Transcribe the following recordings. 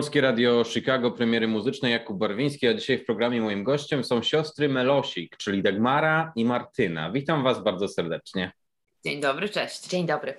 Polskie Radio Chicago, premiery muzyczne Jakub Barwiński, a dzisiaj w programie moim gościem są siostry Melosik, czyli Dagmara i Martyna. Witam Was bardzo serdecznie. Dzień dobry, cześć. Dzień dobry.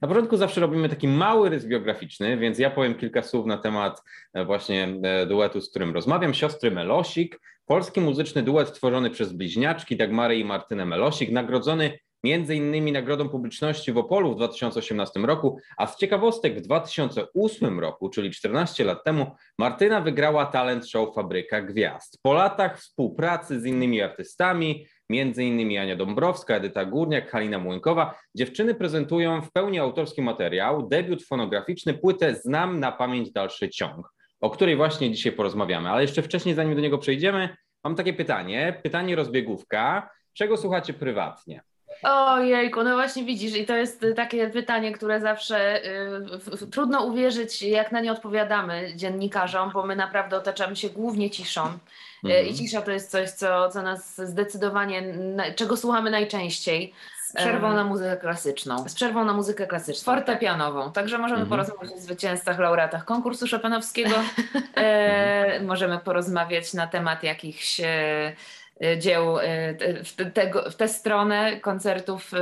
Na początku zawsze robimy taki mały rys biograficzny, więc ja powiem kilka słów na temat e, właśnie e, duetu, z którym rozmawiam. Siostry Melosik, polski muzyczny duet tworzony przez bliźniaczki Dagmarę i Martynę Melosik, nagrodzony między innymi Nagrodą Publiczności w Opolu w 2018 roku, a z ciekawostek w 2008 roku, czyli 14 lat temu, Martyna wygrała talent show Fabryka Gwiazd. Po latach współpracy z innymi artystami, między innymi Ania Dąbrowska, Edyta Górniak, Halina Młynkowa, dziewczyny prezentują w pełni autorski materiał, debiut fonograficzny, płytę Znam na pamięć dalszy ciąg, o której właśnie dzisiaj porozmawiamy. Ale jeszcze wcześniej, zanim do niego przejdziemy, mam takie pytanie, pytanie rozbiegówka. Czego słuchacie prywatnie? Ojejku, no właśnie widzisz, i to jest takie pytanie, które zawsze y, trudno uwierzyć, jak na nie odpowiadamy dziennikarzom, bo my naprawdę otaczamy się głównie ciszą. Y, mhm. I cisza to jest coś, co, co nas zdecydowanie, na, czego słuchamy najczęściej. Z przerwą na muzykę klasyczną. Z przerwą na muzykę klasyczną. Fortepianową. Tak. Także możemy mhm. porozmawiać o zwycięzcach, laureatach konkursu Chopinowskiego. e, możemy porozmawiać na temat jakichś e, dzieł y, w, tego, w tę stronę koncertów,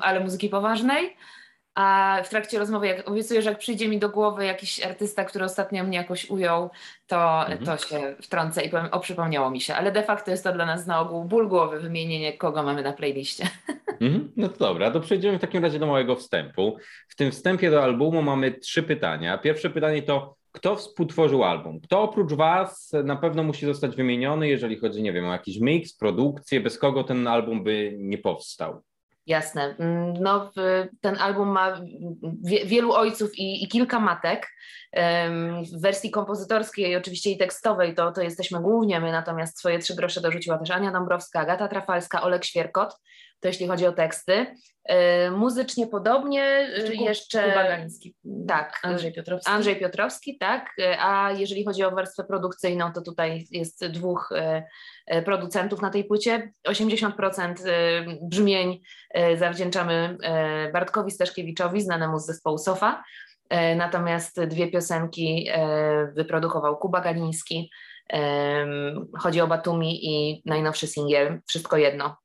ale muzyki poważnej. A w trakcie rozmowy, jak obiecuję, że jak przyjdzie mi do głowy jakiś artysta, który ostatnio mnie jakoś ujął, to, mhm. to się wtrącę i powiem, o przypomniało mi się. Ale de facto jest to dla nas na ogół ból głowy, wymienienie kogo mamy na playliście. Mhm. No to dobra, to przejdziemy w takim razie do małego wstępu. W tym wstępie do albumu mamy trzy pytania. Pierwsze pytanie to, kto współtworzył album? Kto oprócz Was na pewno musi zostać wymieniony, jeżeli chodzi, nie wiem, o jakiś miks, produkcję, bez kogo ten album by nie powstał? Jasne. Mm, no, ten album ma wielu ojców i, i kilka matek. W wersji kompozytorskiej, oczywiście i tekstowej, to, to jesteśmy głównie my, natomiast swoje trzy grosze dorzuciła też Ania Dąbrowska, Agata Trafalska, Olek Świerkot to jeśli chodzi o teksty. E, muzycznie podobnie Czyli jeszcze. Kuba Galiński. Tak. Andrzej Piotrowski. Andrzej Piotrowski, tak. E, a jeżeli chodzi o warstwę produkcyjną, to tutaj jest dwóch e, producentów na tej płycie. 80% brzmień zawdzięczamy Bartkowi Staszkiewiczowi, znanemu z zespołu Sofa. Natomiast dwie piosenki wyprodukował Kuba Galiński. Chodzi o Batumi i najnowszy singiel Wszystko jedno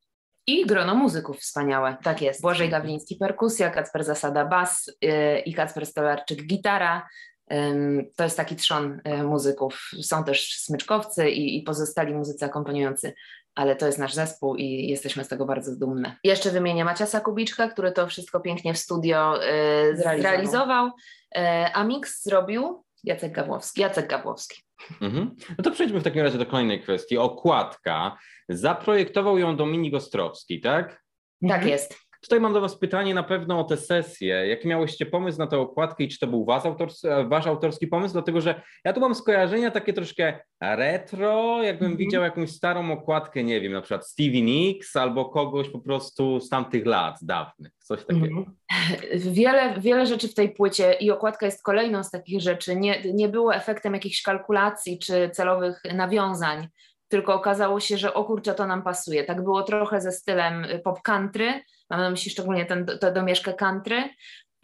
i grono muzyków wspaniałe. Tak jest. Błażej Gawliński perkusja, Kacper Zasada bas yy, i Kacper Stolarczyk gitara. To jest taki trzon y, muzyków. Są też smyczkowcy i, i pozostali muzycy akompaniujący, ale to jest nasz zespół i jesteśmy z tego bardzo dumne. Jeszcze wymienię Maciasa Kubiczka, który to wszystko pięknie w studio y, zrealizował, y, a mix zrobił Jacek Gabłowski. Jacek Gabłowski. Mhm. No to przejdźmy w takim razie do kolejnej kwestii. Okładka. Zaprojektował ją Dominik Ostrowski, tak? Tak mhm. jest. Tutaj mam do Was pytanie na pewno o tę sesję. Jaki miałyście pomysł na tę okładkę i czy to był was autorski, Wasz autorski pomysł? Dlatego, że ja tu mam skojarzenia takie troszkę retro, jakbym mm -hmm. widział jakąś starą okładkę, nie wiem, na przykład Stevie Nicks albo kogoś po prostu z tamtych lat dawnych, coś takiego. Mm -hmm. Wiele, wiele rzeczy w tej płycie i okładka jest kolejną z takich rzeczy. Nie, nie było efektem jakichś kalkulacji czy celowych nawiązań tylko okazało się, że o kurczę, to nam pasuje. Tak było trochę ze stylem pop country, mam na myśli szczególnie tę domieszkę country.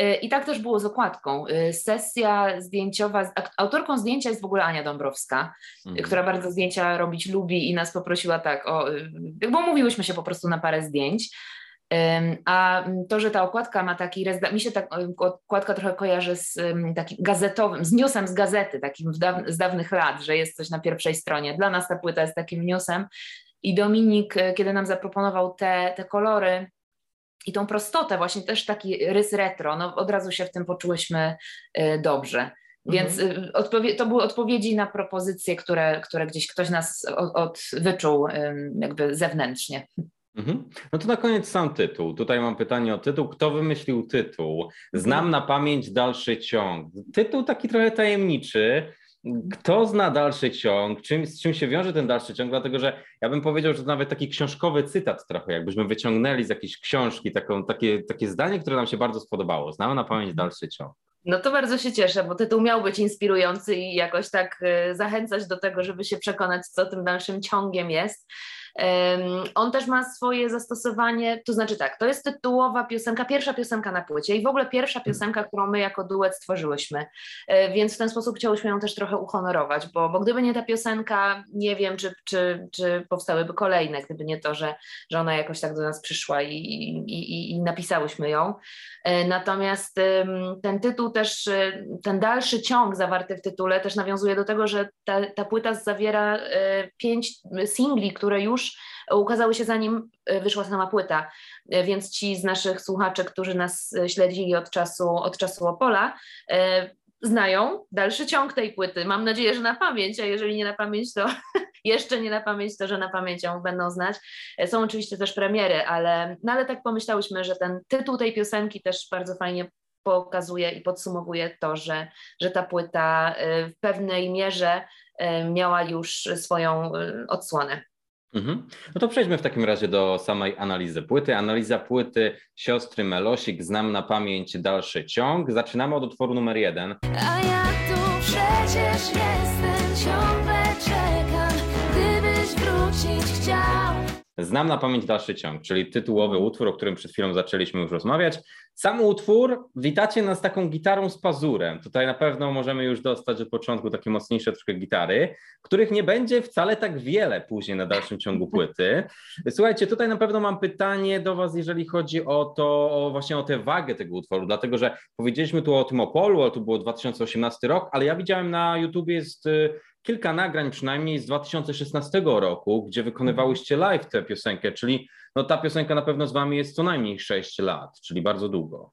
Y, I tak też było z okładką. Y, sesja zdjęciowa, autorką zdjęcia jest w ogóle Ania Dąbrowska, mhm. która bardzo zdjęcia robić lubi i nas poprosiła tak, o, y, bo mówiłyśmy się po prostu na parę zdjęć. A to, że ta okładka ma taki, mi się ta okładka trochę kojarzy z takim gazetowym, z newsem z gazety, takim z dawnych lat, że jest coś na pierwszej stronie. Dla nas ta płyta jest takim newsem. I Dominik, e, kiedy nam zaproponował te, te kolory, i tą prostotę, właśnie też taki rys retro, no od razu się w tym poczułyśmy e, dobrze. Więc mhm. E, to były odpowiedzi na propozycje, które, które gdzieś ktoś nas od, od wyczuł jakby zewnętrznie. Mhm. No to na koniec sam tytuł. Tutaj mam pytanie o tytuł. Kto wymyślił tytuł? Znam mhm. na pamięć dalszy ciąg. Tytuł taki trochę tajemniczy. Kto zna dalszy ciąg? Czym, z czym się wiąże ten dalszy ciąg? Dlatego, że ja bym powiedział, że to nawet taki książkowy cytat trochę, jakbyśmy wyciągnęli z jakiejś książki taką, takie, takie zdanie, które nam się bardzo spodobało. Znam na pamięć mhm. dalszy ciąg. No to bardzo się cieszę, bo tytuł miał być inspirujący i jakoś tak y, zachęcać do tego, żeby się przekonać, co tym dalszym ciągiem jest. On też ma swoje zastosowanie, to znaczy tak, to jest tytułowa piosenka, pierwsza piosenka na płycie i w ogóle pierwsza piosenka, którą my jako duet stworzyłyśmy, e, więc w ten sposób chciałyśmy ją też trochę uhonorować, bo, bo gdyby nie ta piosenka, nie wiem, czy, czy, czy powstałyby kolejne, gdyby nie to, że, że ona jakoś tak do nas przyszła i, i, i, napisałyśmy ją. E, natomiast ten tytuł też, e, ten dalszy ciąg zawarty w tytule też nawiązuje do tego, że ta, ta płyta zawiera pięć singli, które już ukazały się zanim e, wyszła sama płyta, e, więc ci z naszych słuchaczy, którzy nas e, śledzili od czasu, od czasu Opola, znają dalszy ciąg tej płyty. Mam nadzieję, że na pamięć, a jeżeli nie na pamięć, to jeszcze nie na pamięć, to że na pamięć ją będą znać. Są oczywiście też premiery, ale, no ale tak pomyślałyśmy, że ten tytuł tej piosenki też bardzo fajnie pokazuje i podsumowuje to, że, że ta płyta w pewnej mierze miała już swoją odsłonę. Mhm. No to przejdźmy w takim razie do samej analizy płyty. Analiza płyty siostry Melosik, znam na pamięć dalszy ciąg. Zaczynamy od utworu numer jeden. A ja tu przecież jestem, ciągle Znam na pamięć dalszy ciąg, czyli tytułowy utwór, o którym przed chwilą zaczęliśmy już rozmawiać. Sam utwór witacie nas taką gitarą z pazurem. Tutaj na pewno możemy już dostać od początku takie mocniejsze troszkę gitary, których nie będzie wcale tak wiele później na dalszym ciągu płyty. Słuchajcie, tutaj na pewno mam pytanie do Was, jeżeli chodzi o to, o właśnie o tę wagę tego utworu, dlatego że powiedzieliśmy tu o tym Opolu, a to było 2018 rok, ale ja widziałem na YouTube jest y, kilka nagrań przynajmniej z 2016 roku, gdzie wykonywałyście live tę piosenkę, czyli no ta piosenka na pewno z wami jest co najmniej 6 lat, czyli bardzo długo.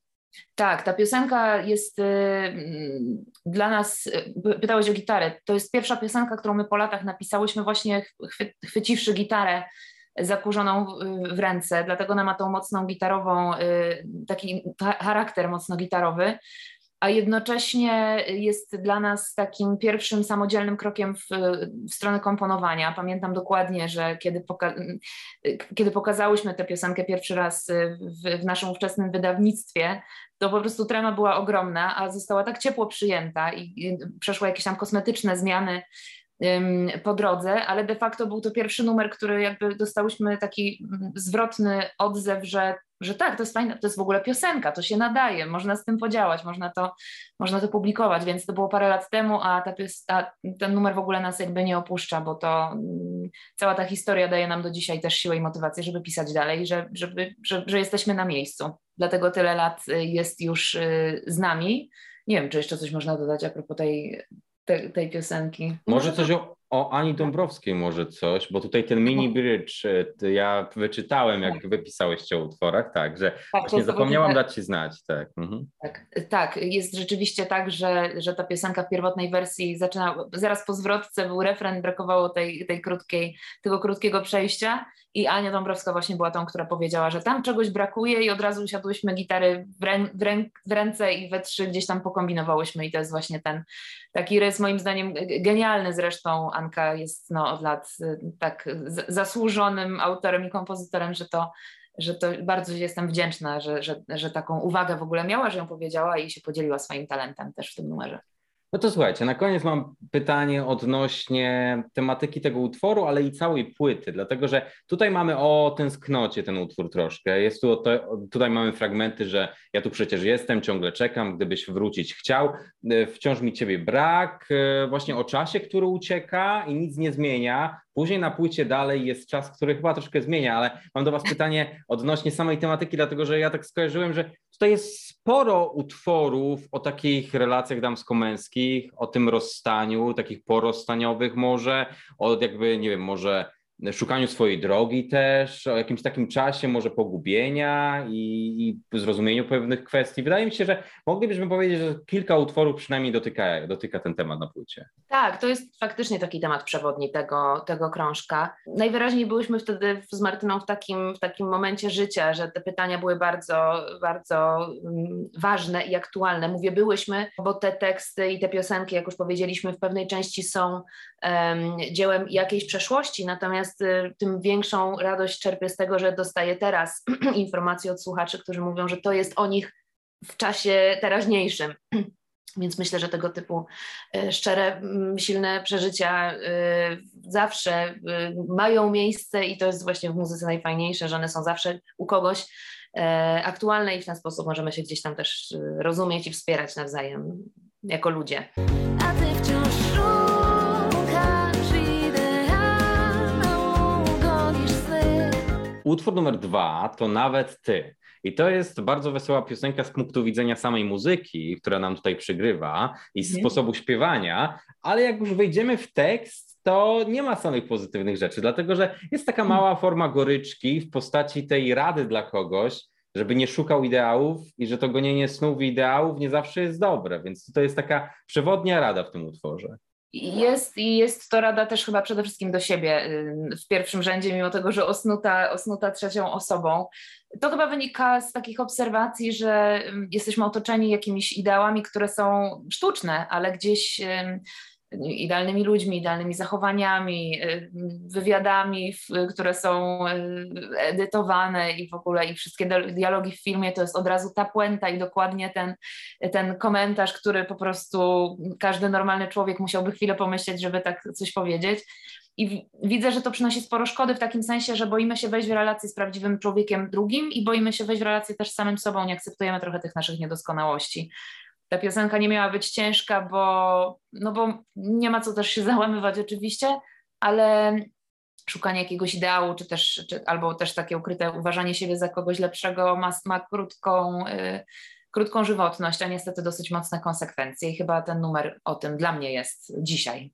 Tak, ta piosenka jest y, mm, dla nas, y, pytałeś o gitarę, to jest pierwsza piosenka, którą my po latach napisałyśmy właśnie chwy, chwyciwszy gitarę zakurzoną w ręce, dlatego ona ma tą mocną gitarową, y, taki charakter mocno gitarowy a jednocześnie jest dla nas takim pierwszym samodzielnym krokiem w, w stronę komponowania. Pamiętam dokładnie, że kiedy, poka kiedy pokazałyśmy tę piosenkę pierwszy raz w, w naszym ówczesnym wydawnictwie, to po prostu trema była ogromna, a została tak ciepło przyjęta i, i przeszły jakieś tam kosmetyczne zmiany po drodze, ale de facto był to pierwszy numer, który jakby dostałyśmy taki mm, zwrotny odzew, że, że tak, to jest fajne, to jest w ogóle piosenka, to się nadaje, można z tym podziałać, można to, można to publikować, więc to było parę lat temu, a, ta, a ten numer w ogóle nas jakby nie opuszcza, bo to mm, cała ta historia daje nam do dzisiaj też siłę i motywację, żeby pisać dalej, że, żeby, że, że jesteśmy na miejscu. Dlatego tyle lat y, jest już y, z nami. Nie wiem, czy jeszcze coś można dodać a propos tej, te, tej piosenki. Może coś o, o Ani Dąbrowskiej, może coś, bo tutaj ten mini bridge, e, ja wyczytałem, jak tak. wypisałeś o utworach, tak, że tak, właśnie zapomniałam dać Ci znać, tak. Mhm. tak. Tak, jest rzeczywiście tak, że, że ta piosenka w pierwotnej wersji zaczyna, zaraz po zwrotce był refren, brakowało tej, tej krótkiej, tego krótkiego przejścia i Ania Dąbrowska właśnie była tą, która powiedziała, że tam czegoś brakuje i od razu usiadłyśmy gitary w, rę, w, rę, w ręce i we trzy gdzieś tam pokombinowałyśmy i to jest właśnie ten taki rys moim zdaniem genialny zresztą. Anka jest no, od lat y, tak zasłużonym autorem i kompozytorem, że to że to bardzo jestem wdzięczna, że, że, że taką uwagę w ogóle miała, że ją powiedziała i się podzieliła swoim talentem też w tym numerze. No to słuchajcie, na koniec mam pytanie odnośnie tematyki tego utworu, ale i całej płyty, dlatego że tutaj mamy o tęsknocie ten utwór troszkę. Jest tu, to, tutaj mamy fragmenty, że ja tu przecież jestem, ciągle czekam, gdybyś wrócić chciał. E, wciąż mi ciebie brak, e, właśnie o czasie, który ucieka i nic nie zmienia. Później na płycie dalej jest czas, który chyba troszkę zmienia, ale mam do Was pytanie odnośnie samej tematyki, dlatego że ja tak skojarzyłem, że tutaj jest sporo utworów o takich relacjach damsko-męskich, o tym rozstaniu, takich porozstaniowych może, o jakby, nie wiem, może szukaniu swojej drogi też, o jakimś takim czasie może pogubienia i, i zrozumieniu pewnych kwestii. Wydaje mi się, że moglibyśmy powiedzieć, że kilka utworów przynajmniej dotyka, dotyka ten temat na płycie. Tak, to jest faktycznie taki temat przewodni tego, tego krążka. Najwyraźniej byłyśmy wtedy z Martyną w takim, w takim momencie życia, że te pytania były bardzo, bardzo mm, ważne i aktualne. Mówię byłyśmy, bo te teksty i te piosenki, jak już powiedzieliśmy, w pewnej części są um, dziełem jakiejś przeszłości, natomiast Natomiast y, tym większą radość czerpię z tego, że dostaję teraz informacje od słuchaczy, którzy mówią, że to jest o nich w czasie teraźniejszym. Więc myślę, że tego typu e, szczere, silne przeżycia e, zawsze mają miejsce i to jest właśnie w muzyce najfajniejsze, że one są zawsze u kogoś aktualne i w ten sposób możemy się gdzieś tam też rozumieć i wspierać nawzajem jako ludzie. A ty wciąż Utwór numer dwa to nawet ty. I to jest bardzo wesoła piosenka z punktu widzenia samej muzyki, która nam tutaj przygrywa i z mhm. sposobu śpiewania, ale jak już wejdziemy w tekst, to nie ma samych pozytywnych rzeczy, dlatego że jest taka mhm. mała forma goryczki w postaci tej rady dla kogoś, żeby nie szukał ideałów i że to gonienie snów i ideałów nie zawsze jest dobre, więc to jest taka przewodnia rada w tym utworze. Jest i jest to rada też chyba przede wszystkim do siebie w pierwszym rzędzie, mimo tego, że osnuta, osnuta trzecią osobą. To chyba wynika z takich obserwacji, że jesteśmy otoczeni jakimiś ideałami, które są sztuczne, ale gdzieś idealnymi ludźmi, idealnymi zachowaniami, y, wywiadami, które są y, edytowane i w ogóle i wszystkie dialogi w filmie to jest od razu ta puenta i dokładnie ten, ten komentarz, który po prostu każdy normalny człowiek musiałby chwilę pomyśleć, żeby tak coś powiedzieć. I widzę, że to przynosi sporo szkody w takim sensie, że boimy się wejść w relację z prawdziwym człowiekiem drugim i boimy się wejść w relację też z samym sobą, nie akceptujemy trochę tych naszych niedoskonałości ta piosenka nie miała być ciężka, bo, no bo nie ma co też się załamywać oczywiście, ale szukanie jakiegoś ideału, czy też, czy, albo też takie ukryte uważanie siebie za kogoś lepszego ma, ma krótką, y, krótką żywotność, a niestety dosyć mocne konsekwencje. I chyba ten numer o tym dla mnie jest dzisiaj.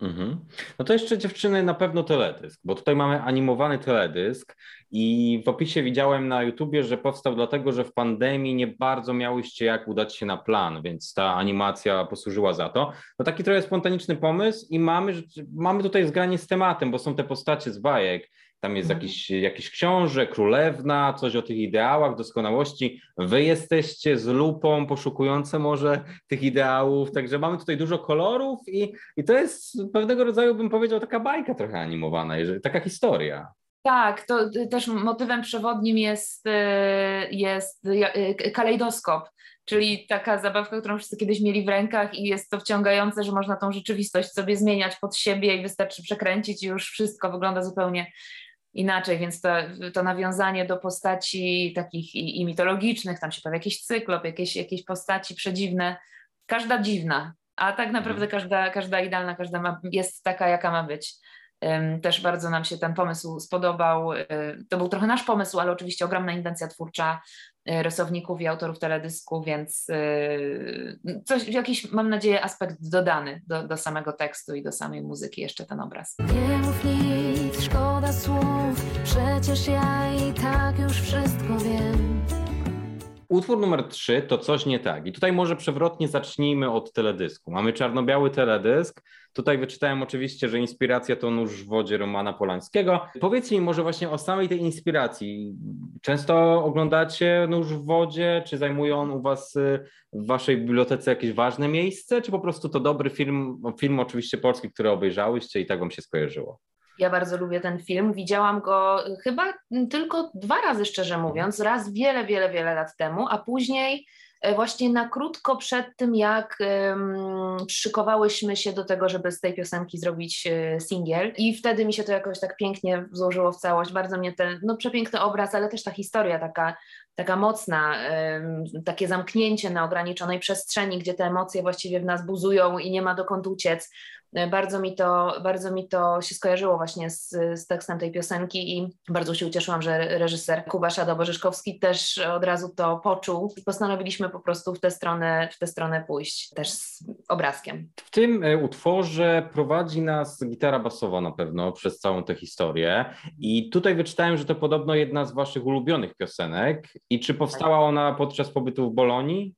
Mhm. No to jeszcze dziewczyny na pewno teledysk, bo tutaj mamy animowany teledysk i w opisie widziałem na YouTubie, że powstał dlatego, że w pandemii nie bardzo miałyście jak udać się na plan, więc ta animacja posłużyła za to. No taki trochę spontaniczny pomysł i mamy, mamy tutaj zgranie z tematem, bo są te postacie z bajek tam jest mhm. jakiś, jakiś książę, królewna, coś o tych ideałach, doskonałości. Wy jesteście z lupą poszukujące może tych ideałów, także mamy tutaj dużo kolorów i, i to jest pewnego rodzaju, bym powiedział, taka bajka trochę animowana, taka historia. Tak, to też motywem przewodnim jest, y, jest y, kalejdoskop, czyli taka zabawka, którą wszyscy kiedyś mieli w rękach i jest to wciągające, że można tą rzeczywistość sobie zmieniać pod siebie i wystarczy przekręcić i już wszystko wygląda zupełnie inaczej, więc to, to nawiązanie do postaci takich i, i mitologicznych, tam się pojawia jakiś cyklop, jakieś, jakieś postaci przedziwne, każda dziwna, a tak naprawdę mhm. każda, każda idealna, każda ma, jest taka, jaka ma być. Też bardzo nam się ten pomysł spodobał. Y, to był trochę nasz pomysł, ale oczywiście ogromna intencja twórcza y, rysowników i autorów teledysku, więc y, coś, jakiś, mam nadzieję, aspekt dodany do, do samego tekstu i do samej muzyki, jeszcze ten obraz. Nie mów nic, szkoda słów, przecież ja i tak już wszystko wiem. Utwór numer 3 to coś nie tak. I tutaj może przewrotnie zacznijmy od teledysku. Mamy czarno-biały teledysk. Tutaj wyczytałem oczywiście, że inspiracja to nóż w wodzie Romana Polańskiego. Powiedzcie mi może właśnie o samej tej inspiracji. Często oglądacie nóż w wodzie? Czy zajmuje on u Was y, w Waszej bibliotece jakieś ważne miejsce? Czy po prostu to dobry film, film oczywiście polski, który obejrzałyście i tak Wam się skojarzyło? Ja bardzo lubię ten film. Widziałam go chyba tylko dwa razy, szczerze mówiąc. Raz wiele, wiele, wiele lat temu, a później e, właśnie na krótko przed tym, jak um, szykowałyśmy się do tego, żeby z tej piosenki zrobić e, singiel. I wtedy mi się to jakoś tak pięknie złożyło w całość. Bardzo mnie ten, no przepiękny obraz, ale też ta historia taka, taka mocna, takie zamknięcie na ograniczonej przestrzeni, gdzie te emocje właściwie w nas buzują i nie ma dokąd uciec. E, bardzo mi to, bardzo mi to się skojarzyło właśnie z, z tekstem tej piosenki i bardzo się ucieszyłam, że reżyser Kuba Szado-Bożyszkowski też od razu to poczuł i postanowiliśmy po prostu w tę stronę, w tę stronę pójść też z obrazkiem. W tym e, utworze prowadzi nas gitara basowa na pewno przez całą tę historię i tutaj wyczytałem, że to podobno jedna z waszych ulubionych piosenek i czy powstała ona podczas pobytu w Bolonii?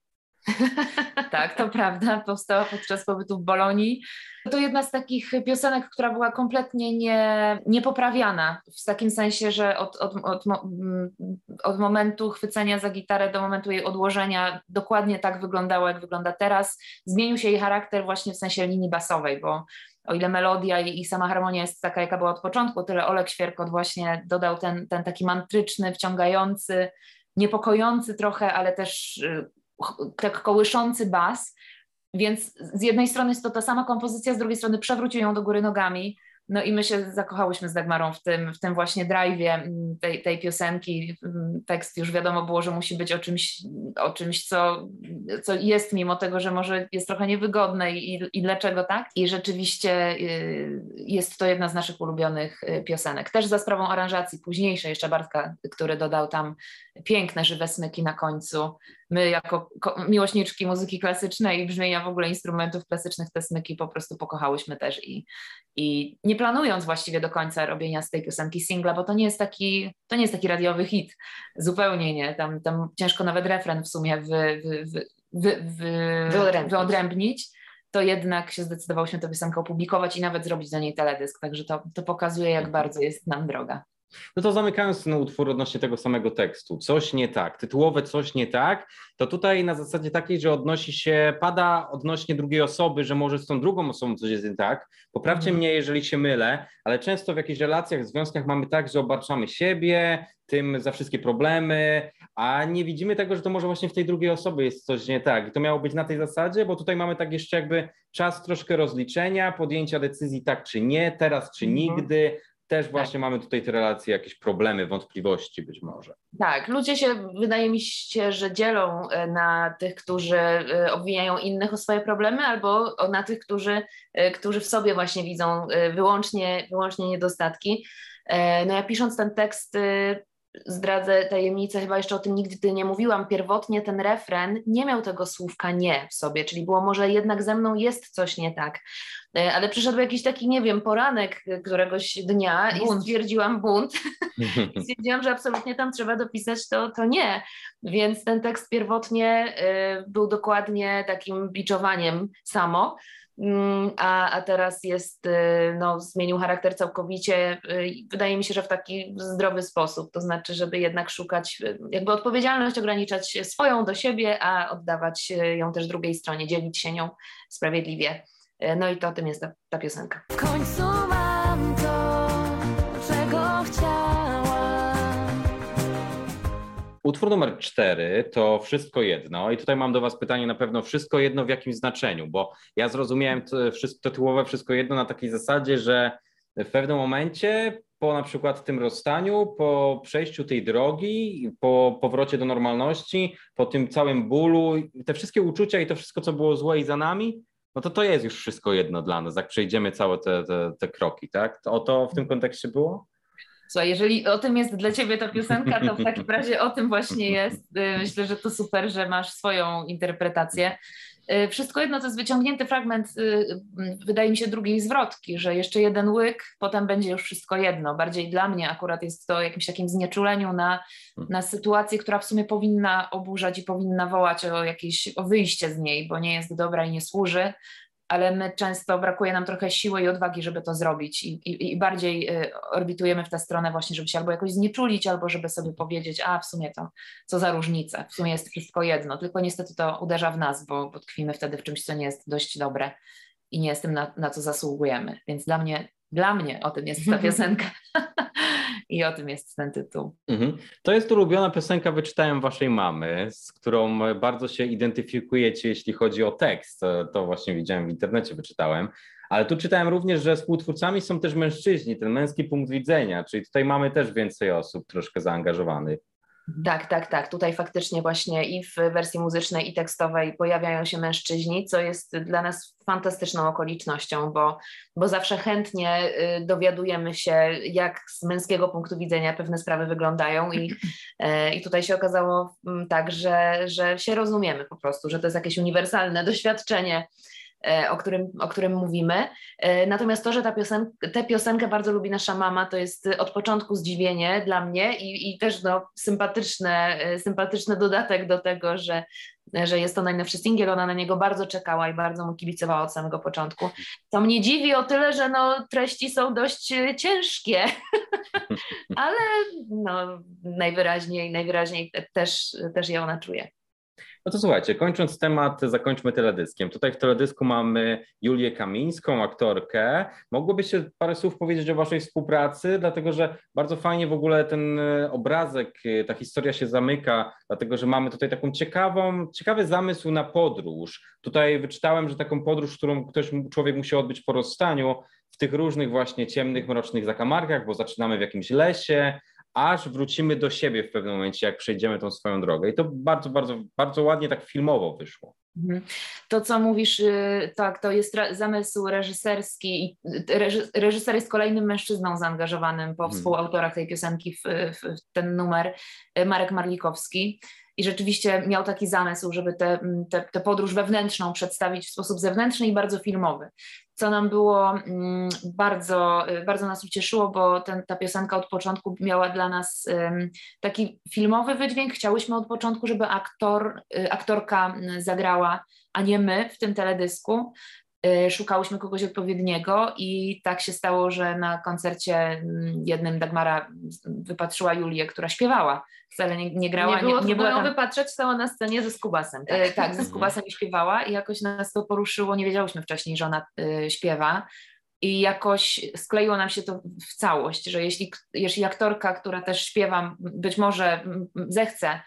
Tak, to prawda, powstała podczas pobytu w Bolonii. To jedna z takich piosenek, która była kompletnie nie, niepoprawiana, w takim sensie, że od, od, od, od momentu chwycenia za gitarę do momentu jej odłożenia dokładnie tak wyglądało, jak wygląda teraz. Zmienił się jej charakter właśnie w sensie linii basowej, bo o ile melodia i, i, sama harmonia jest taka, jaka była od początku, tyle Olek Świerkot właśnie dodał ten, ten taki mantryczny, wciągający, niepokojący trochę, ale też y, tak kołyszący bas, Więc z jednej strony jest to ta sama kompozycja, z drugiej strony przewrócił ją do góry nogami. No i my się zakochałyśmy z Dagmarą w tym, w tym właśnie drive'ie mm, tej, tej piosenki. Mm, tekst już wiadomo było, że musi być o czymś, o czymś co, co jest, mimo tego, że może jest trochę niewygodne i, i dlaczego tak. I rzeczywiście y, jest to jedna z naszych ulubionych y, piosenek. Też za sprawą aranżacji późniejszej jeszcze Bartka, który dodał tam piękne, żywe smyki na końcu. My jako miłośniczki muzyki klasycznej i brzmienia w ogóle instrumentów klasycznych te smyki po prostu pokochałyśmy też i, i nie planując właściwie do końca robienia z tej piosenki singla, bo to nie jest taki, to nie jest taki radiowy hit, zupełnie nie, tam, tam ciężko nawet refren w sumie wy, wy, wy, wy, wy wyodrębnić. wyodrębnić. To jednak się zdecydowałyśmy tę piosenkę opublikować i nawet zrobić za niej teledysk, także to, to pokazuje, jak bardzo jest nam droga. No to zamykając ten utwór odnośnie tego samego tekstu, coś nie tak, tytułowe coś nie tak, to tutaj na zasadzie takiej, że odnosi się, pada odnośnie drugiej osoby, że może z tą drugą osobą coś jest nie tak. Poprawcie mm. mnie, jeżeli się mylę, ale często w jakichś relacjach, związkach mamy tak, że obarczamy siebie tym za wszystkie problemy, a nie widzimy tego, że to może właśnie w tej drugiej osobie jest coś nie tak. I to miało być na tej zasadzie, bo tutaj mamy tak jeszcze jakby czas troszkę rozliczenia, podjęcia decyzji tak czy nie, teraz czy mm. nigdy, też tak. właśnie tak. mamy tutaj te relacje, jakieś problemy, wątpliwości być może. Tak, ludzie się, wydaje mi się, że dzielą e, na tych, którzy e, obwiniają innych o swoje problemy, albo na tych, którzy, e, którzy w sobie właśnie widzą wyłącznie, wyłącznie niedostatki. No ja pisząc ten tekst zdradzę tajemnicę, chyba jeszcze o tym nigdy nie mówiłam, pierwotnie ten refren nie miał tego słówka nie w sobie, czyli było może jednak ze mną jest coś nie tak, e, ale przyszedł jakiś taki, nie wiem, poranek któregoś dnia bunt. i stwierdziłam bunt. I stwierdziłam, że absolutnie tam trzeba dopisać to, to nie, więc ten tekst pierwotnie y, był dokładnie takim biczowaniem samo, a, a teraz jest, y, no, zmienił charakter całkowicie. Y, wydaje mi się, że w taki zdrowy sposób, to znaczy, żeby jednak szukać, y, jakby odpowiedzialność ograniczać swoją do siebie, a oddawać ją też drugiej stronie, dzielić się nią sprawiedliwie. No i to o tym jest ta, ta piosenka. Utwór numer cztery to wszystko jedno i tutaj mam do Was pytanie na pewno wszystko jedno w jakim znaczeniu, bo ja zrozumiałem to, wszystko, tytułowe wszystko jedno na takiej zasadzie, że w pewnym momencie po na przykład tym rozstaniu, po przejściu tej drogi, po powrocie do normalności, po tym całym bólu, te wszystkie uczucia i to wszystko, co było złe i za nami, no to to jest już wszystko jedno dla nas, jak przejdziemy całe te, te, te kroki, tak? O to w tym kontekście było? Słuchaj, jeżeli o tym jest dla ciebie ta piosenka, to w takim razie o tym właśnie jest. Y, myślę, że to super, że masz swoją interpretację. Y, wszystko jedno to jest wyciągnięty fragment, y, wydaje mi się, drugiej zwrotki, że jeszcze jeden łyk, potem będzie już wszystko jedno. Bardziej dla mnie akurat jest to jakimś takim znieczuleniu na, na sytuację, która w sumie powinna oburzać i powinna wołać o jakieś o wyjście z niej, bo nie jest dobra i nie służy, ale my często brakuje nam trochę siły i odwagi, żeby to zrobić i, i, i, bardziej y, orbitujemy w tę stronę właśnie, żeby się albo jakoś znieczulić, albo żeby sobie powiedzieć, a w sumie to co za różnica, w sumie jest wszystko jedno, tylko niestety to uderza w nas, bo, bo tkwimy wtedy w czymś, co nie jest dość dobre i nie jest tym, na, na co zasługujemy, więc dla mnie, dla mnie o tym jest ta piosenka. I o tym jest ten tytuł. Mhm. To jest ulubiona piosenka Wyczytałem Waszej Mamy, z którą bardzo się identyfikujecie, jeśli chodzi o tekst. To właśnie widziałem w internecie, wyczytałem. Ale tu czytałem również, że współtwórcami są też mężczyźni, ten męski punkt widzenia, czyli tutaj mamy też więcej osób troszkę zaangażowanych. Tak, tak, tak. Tutaj faktycznie właśnie i w wersji muzycznej, i tekstowej pojawiają się mężczyźni, co jest dla nas fantastyczną okolicznością, bo, bo zawsze chętnie y, dowiadujemy się, jak z męskiego punktu widzenia pewne sprawy wyglądają i, e, i tutaj się okazało mm, tak, że, że się rozumiemy po prostu, że to jest jakieś uniwersalne doświadczenie o którym, o którym mówimy. E, natomiast to, że ta piosen tę piosenkę bardzo lubi nasza mama, to jest od początku zdziwienie dla mnie i, i też no, sympatyczne, e, sympatyczny dodatek do tego, że, że jest to najnowszy singiel, ona na niego bardzo czekała i bardzo mu kibicowała od samego początku. To mnie dziwi o tyle, że no, treści są dość ciężkie, ale no, najwyraźniej, najwyraźniej też, też je ona czuje. No to słuchajcie, kończąc temat, zakończmy teledyskiem. Tutaj w teledysku mamy Julię Kamińską, aktorkę. Mogłobyście parę słów powiedzieć o waszej współpracy, dlatego że bardzo fajnie w ogóle ten e, obrazek, e, ta historia się zamyka, dlatego że mamy tutaj taką ciekawą, ciekawy zamysł na podróż. Tutaj wyczytałem, że taką podróż, którą ktoś, człowiek musi odbyć po rozstaniu, w tych różnych właśnie ciemnych, mrocznych zakamarkach, bo zaczynamy w jakimś lesie, aż wrócimy do siebie w pewnym momencie, jak przejdziemy tą swoją drogę. I to bardzo, bardzo, bardzo ładnie tak filmowo wyszło. Mhm. To, co mówisz, y, tak, to jest zamysł reżyserski. Reżyser jest kolejnym mężczyzną zaangażowanym po hmm. współautorach tej piosenki w, w, ten numer, y, Marek Marlikowski. I rzeczywiście miał taki zamysł, żeby tę te, te, te podróż wewnętrzną przedstawić w sposób zewnętrzny i bardzo filmowy co nam było mm, bardzo, y, bardzo nas ucieszyło, bo ten, ta piosenka od początku miała dla nas taki filmowy wydźwięk. Chciałyśmy od początku, żeby aktor, y, aktorka mm, zagrała, a nie my w tym teledysku. Y, szukałyśmy kogoś odpowiedniego i tak się stało, że na koncercie mm, jednym Dagmara wypatrzyła Julię, która śpiewała. Wcale nie, nie grała. Nie było, nie, nie była tam... wypatrzeć, stała na scenie ze Skubasem. Tak, y, tak ze Skubasem i śpiewała i jakoś nas to poruszyło. Nie wiedziałyśmy wcześniej, że ona y, śpiewa. I jakoś skleiło nam się to w całość, że jeśli, jeśli aktorka, która też śpiewa, być może zechce,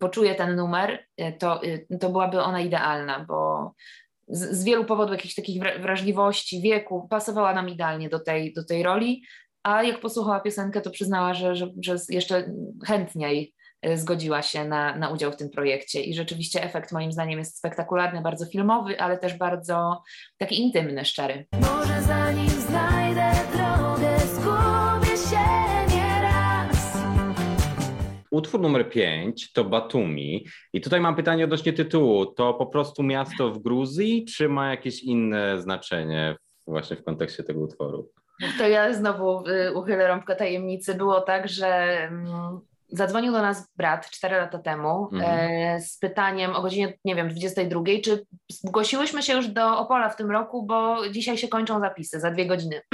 poczuje ten numer, to, to byłaby ona idealna, bo z, z wielu powodów, jakichś takich wrażliwości, wieku, pasowała nam idealnie do tej, do tej roli, a jak posłuchała piosenkę, to przyznała, że, że, że jeszcze chętniej e, zgodziła się na, na udział w tym projekcie. I rzeczywiście efekt moim zdaniem jest spektakularny, bardzo filmowy, ale też bardzo taki intymny, szczery. Może zanim Utwór numer 5 to Batumi. I tutaj mam pytanie odnośnie tytułu. To po prostu miasto w Gruzji, czy ma jakieś inne znaczenie właśnie w kontekście tego utworu? To ja znowu y, uchylę rąbkę tajemnicy. Było tak, że mm, zadzwonił do nas brat 4 lata temu mhm. e, z pytaniem o godzinie, nie wiem, 22, czy zgłosiłyśmy się już do Opola w tym roku, bo dzisiaj się kończą zapisy za dwie godziny.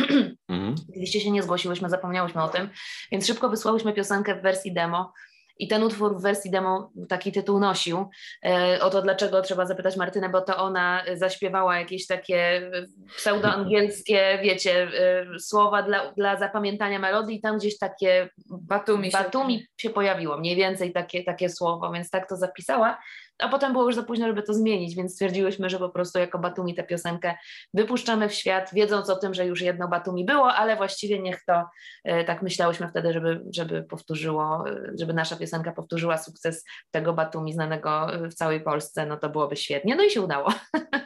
Mhm. Oczywiście się nie zgłosiłyśmy, zapomniałyśmy o tym, więc szybko wysłałyśmy piosenkę w wersji demo i ten utwór w wersji demo taki tytuł nosił. E, o to dlaczego trzeba zapytać Martynę, bo to ona zaśpiewała jakieś takie pseudoangielskie, wiecie, e, słowa dla, dla zapamiętania melodii i tam gdzieś takie Batumi, Batumi się... się pojawiło, mniej więcej takie, takie słowo, więc tak to zapisała a potem było już za późno, żeby to zmienić, więc stwierdziłyśmy, że po prostu jako Batumi tę piosenkę wypuszczamy w świat, wiedząc o tym, że już jedno Batumi było, ale właściwie niech to, e, tak myślałyśmy wtedy, żeby, żeby powtórzyło, e, żeby nasza piosenka powtórzyła sukces tego Batumi znanego w całej Polsce, no to byłoby świetnie, no i się udało.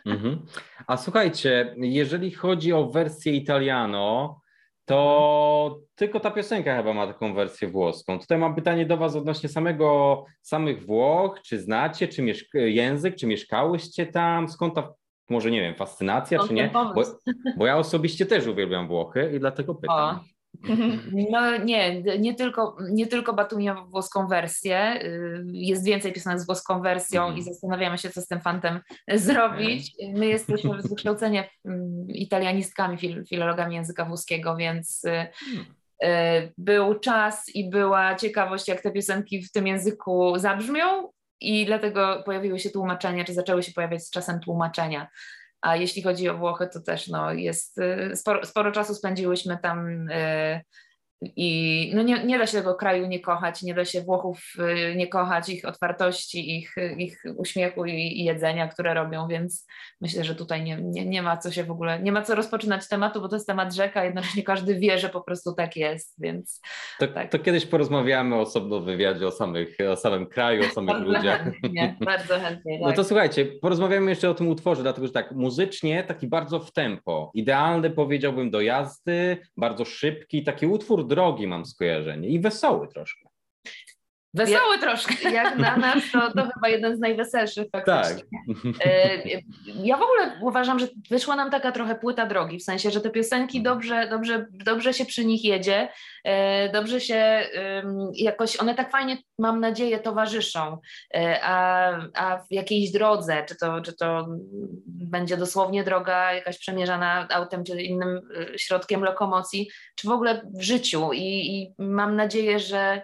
Mhm. A słuchajcie, jeżeli chodzi o wersję Italiano, to tylko ta piosenka chyba ma taką wersję włoską. Tutaj mam pytanie do Was odnośnie samego, samych Włoch. Czy znacie, czy język, czy mieszkałyście tam? Skąd ta, może nie wiem, fascynacja, Skąd czy nie? Bo, bo, ja osobiście też uwielbiam Włochy i dlatego pytam. O. No nie, nie tylko, nie tylko Batumi ma włoską wersję, y, jest więcej piosenek z włoską wersją mm. i zastanawiamy się, co z tym fantem zrobić. My jesteśmy z wykształcenia mm, italianistkami, fil, filologami języka włoskiego, więc y, hmm. y, był czas i była ciekawość, jak te piosenki w tym języku zabrzmią i dlatego pojawiły się tłumaczenia, czy zaczęły się pojawiać z czasem tłumaczenia. A jeśli chodzi o Włochy, to też no, jest y, sporo, sporo czasu spędziłyśmy tam y, i no nie, nie da się tego kraju nie kochać, nie da się Włochów y, nie kochać, ich otwartości, ich, ich uśmiechu i, i jedzenia, które robią, więc myślę, że tutaj nie, nie, nie ma co się w ogóle, nie ma co rozpoczynać tematu, bo to jest temat rzeka, jednocześnie każdy wie, że po prostu tak jest, więc... To, tak. to kiedyś porozmawiamy osobno w wywiadzie o, samych, o samym kraju, o samych ludziach. Chętnie, bardzo chętnie, tak. No to słuchajcie, porozmawiamy jeszcze o tym utworze, dlatego że tak, muzycznie taki bardzo w tempo, idealny powiedziałbym do jazdy, bardzo szybki, taki utwór drogi mam skojarzenie i wesoły troszkę. Wesoły jak, troszkę. Jak na nas, to, to chyba jeden z najweselszych faktycznie. Tak. Ja w ogóle uważam, że wyszła nam taka trochę płyta drogi, w sensie, że te piosenki mhm. dobrze, dobrze, dobrze się przy nich jedzie, e, dobrze się jakoś, one tak fajnie, mam nadzieję, towarzyszą, e, a, a w jakiejś drodze, czy to, czy to będzie dosłownie droga jakaś przemierzana autem, czy innym środkiem lokomocji, czy w ogóle w życiu i, i mam nadzieję, że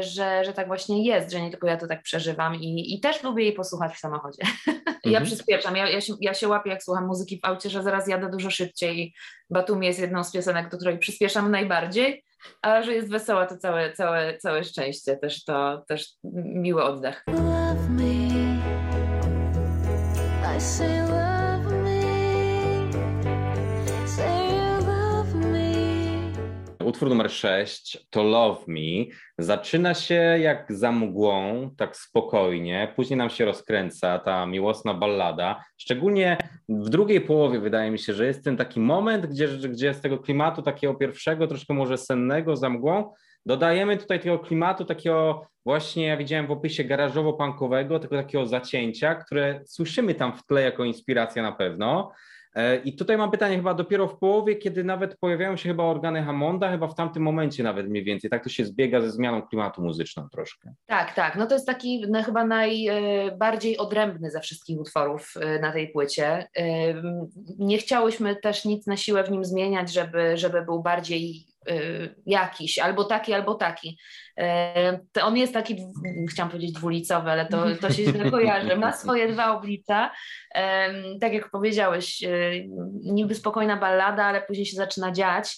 że, że tak właśnie jest, że nie tylko ja to tak przeżywam i, i też lubię jej posłuchać w samochodzie. Mhm. Ja przyspieszam, ja, ja, się, ja się łapię, jak słucham muzyki w aucie, że zaraz jadę dużo szybciej. Batumi jest jedną z piosenek, do której przyspieszam najbardziej, a że jest wesoła, to całe, całe, całe szczęście, też to też miły oddech. Love me. I say Utwór numer 6 to Love Me. Zaczyna się jak za mgłą, tak spokojnie, później nam się rozkręca ta miłosna ballada. Szczególnie w drugiej połowie wydaje mi się, że jest ten taki moment, gdzie, gdzie z tego klimatu takiego pierwszego, troszkę może sennego, za mgłą, dodajemy tutaj tego klimatu takiego właśnie, ja widziałem w opisie garażowo-punkowego, tego takiego zacięcia, które słyszymy tam w tle jako inspiracja na pewno. E, I tutaj mam pytanie chyba dopiero w połowie, kiedy nawet pojawiają się chyba organy Hammonda, chyba w tamtym momencie nawet mniej więcej. Tak to się zbiega ze zmianą klimatu muzyczną troszkę. Tak, tak. No to jest taki no, chyba najbardziej odrębny ze wszystkich utworów e, na tej płycie. E, nie chciałyśmy też nic na siłę w nim zmieniać, żeby, żeby był bardziej jakiś, albo taki, albo taki. Y, on jest taki, chciałam powiedzieć dwulicowy, ale to, to się źle kojarzy. Ma swoje dwa oblicza. Tak jak powiedziałeś, y, niby spokojna ballada, ale później się zaczyna dziać.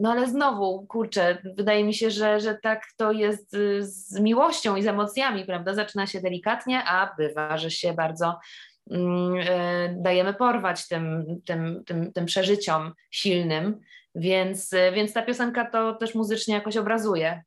No ale znowu, kurczę, wydaje mi się, że, że tak to jest z miłością i z emocjami, prawda? Zaczyna się delikatnie, a bywa, że się bardzo mm, dajemy porwać tym, tym, tym, tym przeżyciom silnym. Więc, więc ta piosenka to też muzycznie jakoś obrazuje.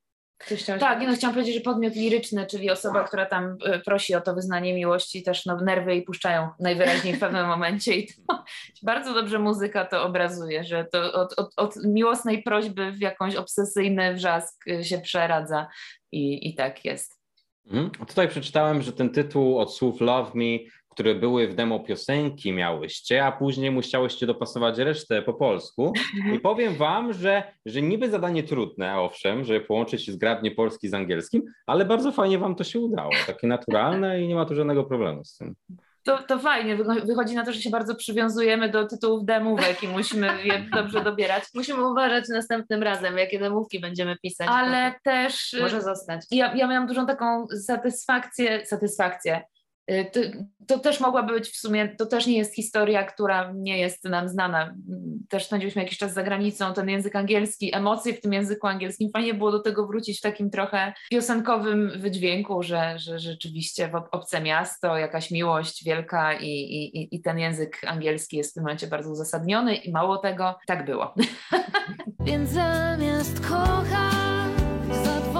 Tak, no chciałam powiedzieć, że podmiot liryczny, czyli osoba, która tam e, prosi o to wyznanie miłości, też no, nerwy jej puszczają najwyraźniej w pewnym momencie i to bardzo dobrze muzyka to obrazuje, że to od, od, od miłosnej prośby w jakąś obsesyjny wrzask e, się przeradza i, i tak jest. Mhm. Tutaj przeczytałem, że ten tytuł od słów Love Me które były w demo piosenki miałyście, a później musiałyście dopasować resztę po polsku. I powiem wam, że, że niby zadanie trudne, owszem, żeby połączyć zgrabnie polski z angielskim, ale bardzo fajnie wam to się udało. Takie naturalne i nie ma tu żadnego problemu z tym. To, to fajnie, wychodzi na to, że się bardzo przywiązujemy do tytułów demówek i musimy je dobrze dobierać. Musimy uważać następnym razem, jakie demówki będziemy pisać. Ale też... Może zostać. Ja, ja miałam dużą taką satysfakcję, satysfakcję, to, to, też mogłaby być w sumie, to też nie jest historia, która nie jest nam znana. Też spędziliśmy jakiś czas za granicą, ten język angielski, emocje w tym języku angielskim. Fajnie było do tego wrócić w takim trochę piosenkowym wydźwięku, że, że rzeczywiście obce miasto, jakaś miłość wielka i, i, i ten język angielski jest w tym momencie bardzo uzasadniony i mało tego, tak było. Więc zamiast kochać za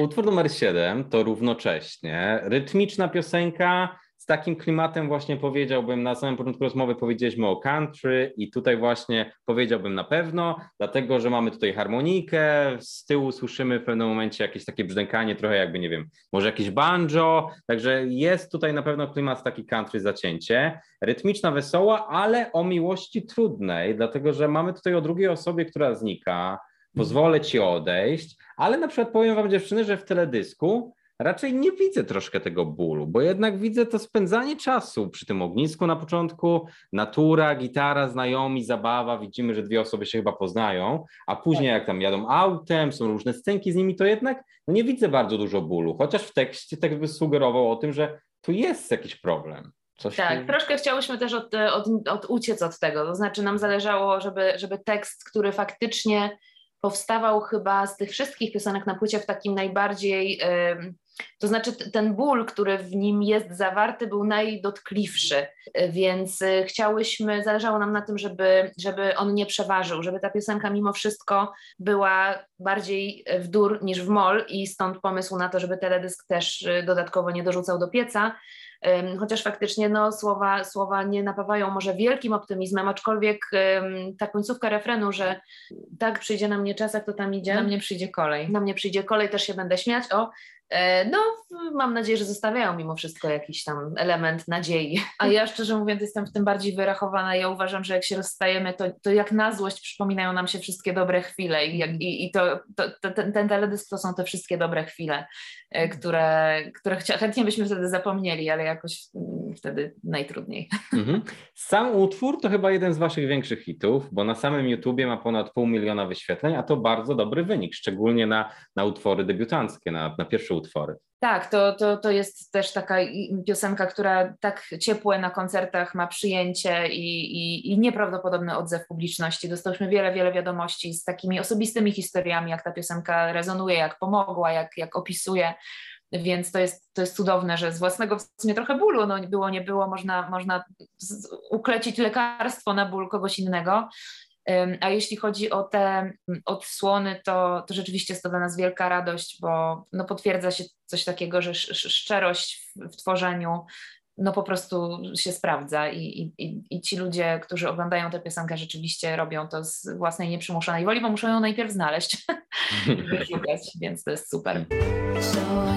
Utwór numer 7 to równocześnie rytmiczna piosenka z takim klimatem właśnie powiedziałbym, na samym początku rozmowy powiedzieliśmy o country i tutaj właśnie powiedziałbym na pewno, dlatego, że mamy tutaj harmonikę, z tyłu słyszymy w pewnym momencie jakieś takie brzdękanie, trochę jakby, nie wiem, może jakieś banjo, także jest tutaj na pewno klimat taki country zacięcie, rytmiczna, wesoła, ale o miłości trudnej, dlatego, że mamy tutaj o drugiej osobie, która znika, pozwolę ci odejść, ale na przykład powiem wam dziewczyny, że w teledysku raczej nie widzę troszkę tego bólu, bo jednak widzę to spędzanie czasu przy tym ognisku na początku, natura, gitara, znajomi, zabawa, widzimy, że dwie osoby się chyba poznają, a później jak tam jadą autem, są różne scenki z nimi, to jednak no nie widzę bardzo dużo bólu, chociaż w tekście tekst by sugerował o tym, że tu jest jakiś problem. Coś tak, tu... troszkę chciałyśmy też od, od, od uciec od tego, to znaczy nam zależało, żeby, żeby tekst, który faktycznie powstawał chyba z tych wszystkich piosenek na płycie w takim najbardziej, to znaczy ten ból, który w nim jest zawarty, był najdotkliwszy, więc y, chciałyśmy, zależało nam na tym, żeby, żeby on nie przeważył, żeby ta piosenka mimo wszystko była bardziej w dur niż w mol i stąd pomysł na to, żeby teledysk też dodatkowo nie dorzucał do pieca, chociaż faktycznie no, słowa, słowa nie napawają może wielkim optymizmem, aczkolwiek ta końcówka refrenu, że tak przyjdzie na mnie czas, jak to tam idzie. Na mnie przyjdzie kolej. Na mnie przyjdzie kolej, też się będę śmiać. O, no, mam nadzieję, że zostawiają mimo wszystko jakiś tam element nadziei. A ja szczerze mówiąc jestem w tym bardziej wyrachowana. Ja uważam, że jak się rozstajemy, to, to jak na złość przypominają nam się wszystkie dobre chwile i, jak, i, i to, to, ten, ten teledysk to są te wszystkie dobre chwile, e, które, które chętnie byśmy wtedy zapomnieli, ale jakoś wtedy najtrudniej. Mhm. Sam utwór to chyba jeden z waszych większych hitów, bo na samym YouTubie ma ponad pół miliona wyświetleń, a to bardzo dobry wynik, szczególnie na, na utwory debiutanckie, na, na pierwsze utwory. Tak, to, to, to jest też taka piosenka, która tak ciepłe na koncertach ma przyjęcie i, i, i nieprawdopodobny odzew publiczności. Dostałyśmy wiele, wiele wiadomości z takimi osobistymi historiami, jak ta piosenka rezonuje, jak pomogła, jak, jak opisuje. Więc to jest, to jest cudowne, że z własnego w sumie trochę bólu, no było, nie było, można, można uklecić lekarstwo na ból kogoś innego. A jeśli chodzi o te odsłony, to, to rzeczywiście jest to dla nas wielka radość, bo no potwierdza się coś takiego, że szczerość w, w tworzeniu no po prostu się sprawdza i, i, i ci ludzie, którzy oglądają tę piosenkę, rzeczywiście robią to z własnej nieprzymuszonej woli, bo muszą ją najpierw znaleźć i wyszukać, więc to jest super. So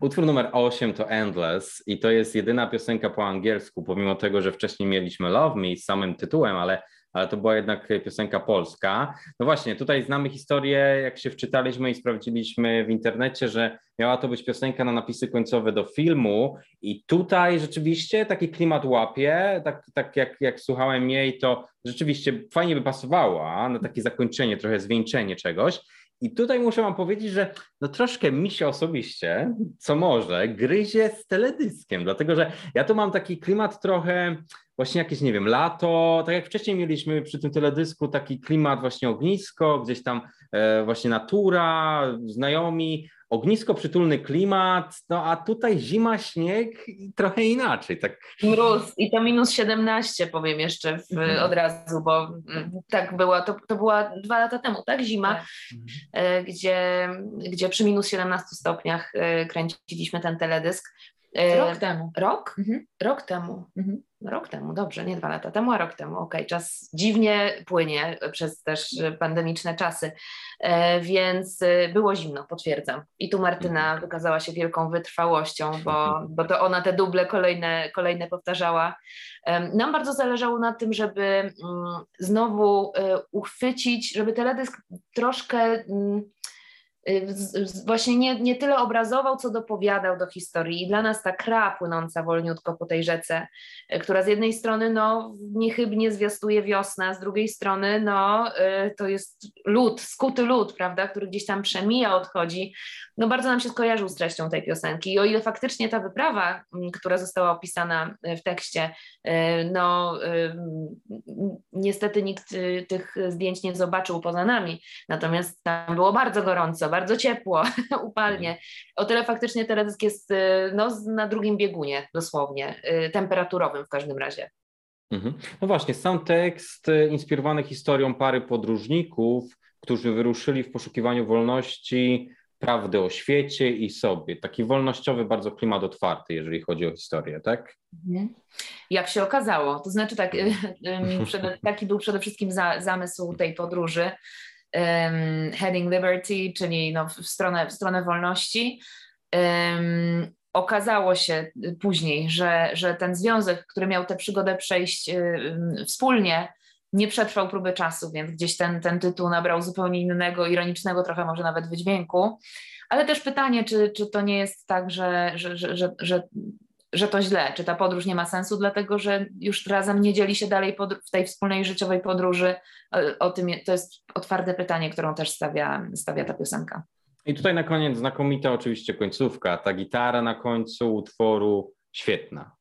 Utwór numer 8 to Endless i to jest jedyna piosenka po angielsku, pomimo tego, że wcześniej mieliśmy Love Me z samym tytułem, ale, ale to była jednak piosenka polska. No właśnie, tutaj znamy historię, jak się wczytaliśmy i sprawdziliśmy w internecie, że miała to być piosenka na napisy końcowe do filmu i tutaj rzeczywiście taki klimat łapie, tak, tak jak, jak słuchałem jej, to rzeczywiście fajnie by pasowała na takie zakończenie, trochę zwieńczenie czegoś. I tutaj muszę wam powiedzieć, że no troszkę mi się osobiście, co może, gryzie z teledyskiem, dlatego że ja tu mam taki klimat trochę właśnie jakieś, nie wiem, lato, tak jak wcześniej mieliśmy przy tym teledysku taki klimat właśnie ognisko, gdzieś tam e, właśnie natura, znajomi, ognisko, przytulny klimat, no a tutaj zima, śnieg i trochę inaczej. Tak. Mróz i to minus 17 powiem jeszcze w, mhm. od razu, bo mm, tak była, to, to była dwa lata temu, tak? Zima, tak. E, gdzie, gdzie przy minus 17 stopniach e, kręciliśmy ten teledysk. E, rok temu. Rok? Mhm. Rok temu. Mhm. Rok temu, dobrze, nie dwa lata temu, a rok temu. Okej, okay. czas dziwnie płynie przez też pandemiczne czasy, e, więc e, było zimno, potwierdzam. I tu Martyna mhm. wykazała się wielką wytrwałością, bo, bo to ona te duble kolejne, kolejne powtarzała. Nam bardzo zależało na tym, żeby mm, znowu uchwycić, żeby teledysk troszkę mm, właśnie nie, nie tyle obrazował, co dopowiadał do historii. I dla nas ta kra płynąca wolniutko po tej rzece, y, która z jednej strony no, niechybnie zwiastuje wiosnę, a z drugiej strony no, y, to jest lód, skuty lód, prawda, który gdzieś tam przemija, odchodzi, no bardzo nam się skojarzył z treścią tej piosenki. I o ile faktycznie ta wyprawa, mm, która została opisana w tekście, no niestety nikt tych zdjęć nie zobaczył poza nami, natomiast tam było bardzo gorąco, bardzo ciepło, upalnie. O tyle faktycznie teledysk jest y, no, na drugim biegunie dosłownie, y, temperaturowym w każdym razie. Mhm. No właśnie, sam tekst y, inspirowany historią pary podróżników, którzy wyruszyli w poszukiwaniu wolności, prawdy o świecie i sobie. Taki wolnościowy, bardzo klimat otwarty, jeżeli chodzi o historię, tak? Mhm. Jak się okazało, to znaczy tak, taki był przede wszystkim za, zamysł tej podróży, Heading Liberty, czyli no, w, stronę, w stronę wolności. Okazało się później, że, że ten związek, który miał tę przygodę przejść wspólnie, nie przetrwał próby czasu, więc gdzieś ten, ten tytuł nabrał zupełnie innego, ironicznego trochę może nawet wydźwięku. Ale też pytanie, czy, czy to nie jest tak, że, że, że, że, że to źle, czy ta podróż nie ma sensu, dlatego że już razem nie dzieli się dalej w tej wspólnej życiowej podróży. O tym to jest otwarte pytanie, którą też stawia, stawia ta piosenka. I tutaj na koniec znakomita oczywiście końcówka, ta gitara na końcu utworu świetna.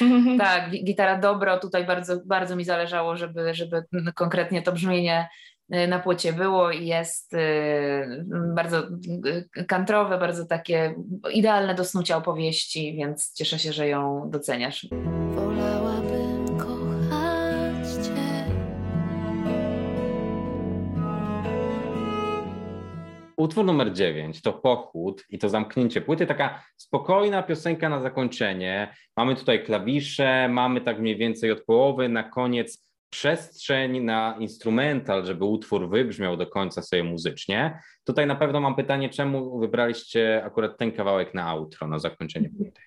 Tak, gitara dobro, tutaj bardzo, bardzo mi zależało, żeby, żeby konkretnie to brzmienie na płycie było i jest y, bardzo y, kantrowe, bardzo takie idealne do snucia opowieści, więc cieszę się, że ją doceniasz. Wolałabym kochać Cię. Utwór numer 9 to pochód i to zamknięcie płyty, taka spokojna piosenka na zakończenie. Mamy tutaj klawisze, mamy tak mniej więcej od połowy, na koniec przestrzeń na instrumental, żeby utwór wybrzmiał do końca sobie muzycznie. Tutaj na pewno mam pytanie, czemu wybraliście akurat ten kawałek na outro, na zakończenie płyty?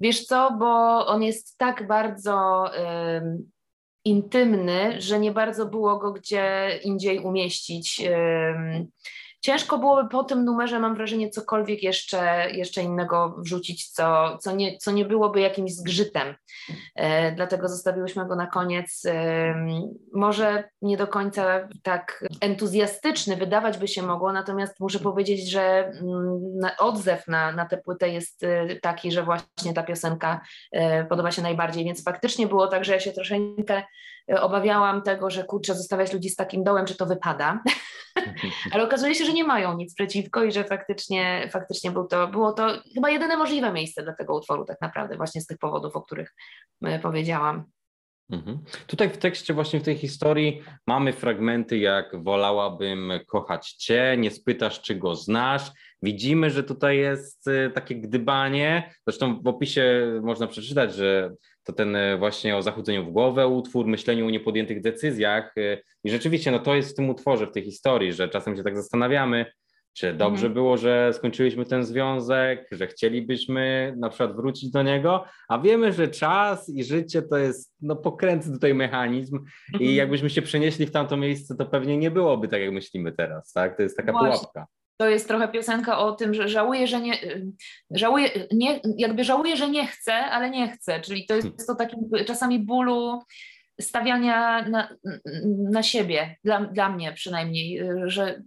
Wiesz co, bo on jest tak bardzo intymny, że nie bardzo było go gdzie indziej umieścić. Ciężko byłoby po tym numerze, mam wrażenie, cokolwiek jeszcze, jeszcze innego wrzucić, co, co, nie, co nie byłoby jakimś zgrzytem. E, dlatego zostawiłyśmy go na koniec. E, może nie do końca tak entuzjastyczny wydawać by się mogło, natomiast muszę powiedzieć, że mm, odzew na, na tę płytę jest e, taki, że właśnie ta piosenka e, podoba się najbardziej, więc faktycznie było tak, że ja się troszeczkę obawiałam tego, że kurczę, zostawiać ludzi z takim dołem, że to wypada. Ale okazuje się, że nie mają nic przeciwko i że faktycznie, faktycznie był to, było to chyba jedyne możliwe miejsce dla tego utworu tak naprawdę, właśnie z tych powodów, o których e, powiedziałam. Mhm. Tutaj w tekście, właśnie w tej historii mamy fragmenty jak wolałabym kochać cię, nie spytasz, czy go znasz. Widzimy, że tutaj jest e, takie gdybanie. Zresztą w opisie można przeczytać, że to ten e, właśnie o zachodzeniu w głowę utwór, myśleniu o niepodjętych decyzjach. E, I rzeczywiście no to jest w tym utworze, w tej historii, że czasem się tak zastanawiamy, czy dobrze mhm. było, że skończyliśmy ten związek, że chcielibyśmy na przykład wrócić do niego, a wiemy, że czas i życie to jest no, pokrętny tutaj mechanizm mhm. i jakbyśmy się przenieśli w tamto miejsce, to pewnie nie byłoby tak, jak myślimy teraz, tak? To jest taka Właśnie. pułapka to jest trochę piosenka o tym, że żałuję, że nie, żałuję, nie, jakby żałuję, że nie chcę, ale nie chcę, czyli to jest to takim czasami bólu stawiania na, na siebie, dla, dla mnie przynajmniej, że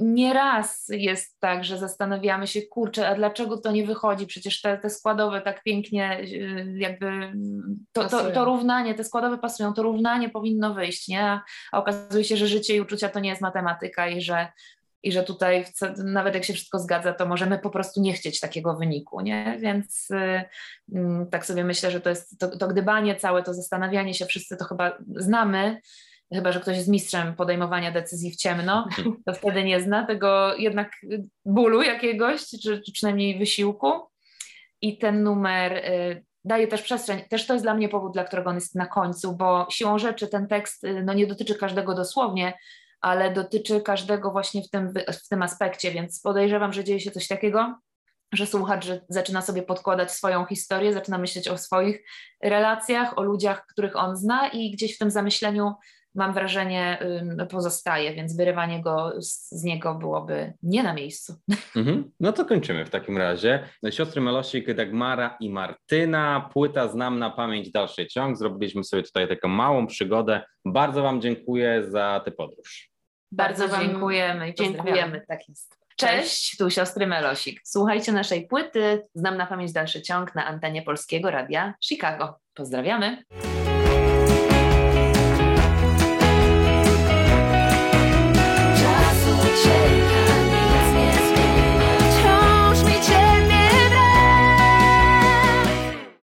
nieraz jest tak, że zastanawiamy się, kurczę, a dlaczego to nie wychodzi? Przecież te, te składowe tak pięknie jakby to, to, to, równanie, te składowe pasują, to równanie powinno wyjść, nie? A okazuje się, że życie i uczucia to nie jest matematyka i że i że tutaj nawet jak się wszystko zgadza, to możemy po prostu nie chcieć takiego wyniku, nie? Więc y, mm, tak sobie myślę, że to jest to, to gdybanie całe, to zastanawianie się, wszyscy to chyba znamy, chyba że ktoś jest mistrzem podejmowania decyzji w ciemno, to wtedy nie zna tego jednak bólu jakiegoś, czy, czy przynajmniej wysiłku. I ten numer y, daje też przestrzeń. Też to jest dla mnie powód, dla którego on jest na końcu, bo siłą rzeczy ten tekst y, no, nie dotyczy każdego dosłownie, ale dotyczy każdego właśnie w tym, w tym aspekcie, więc podejrzewam, że dzieje się coś takiego, że słuchacz zaczyna sobie podkładać swoją historię, zaczyna myśleć o swoich relacjach, o ludziach, których on zna i gdzieś w tym zamyśleniu mam wrażenie pozostaje, więc wyrywanie go z, z niego byłoby nie na miejscu. Mhm. No to kończymy w takim razie. Siostry Melosik, Dagmara i Martyna. Płyta Znam na pamięć dalszy ciąg. Zrobiliśmy sobie tutaj taką małą przygodę. Bardzo Wam dziękuję za tę podróż. Bardzo, Bardzo dziękujemy i dziękujemy. Tak jest. Cześć, tu siostry Melosik. Słuchajcie naszej płyty Znam na pamięć dalszy ciąg na antenie Polskiego Radia Chicago. Pozdrawiamy. say.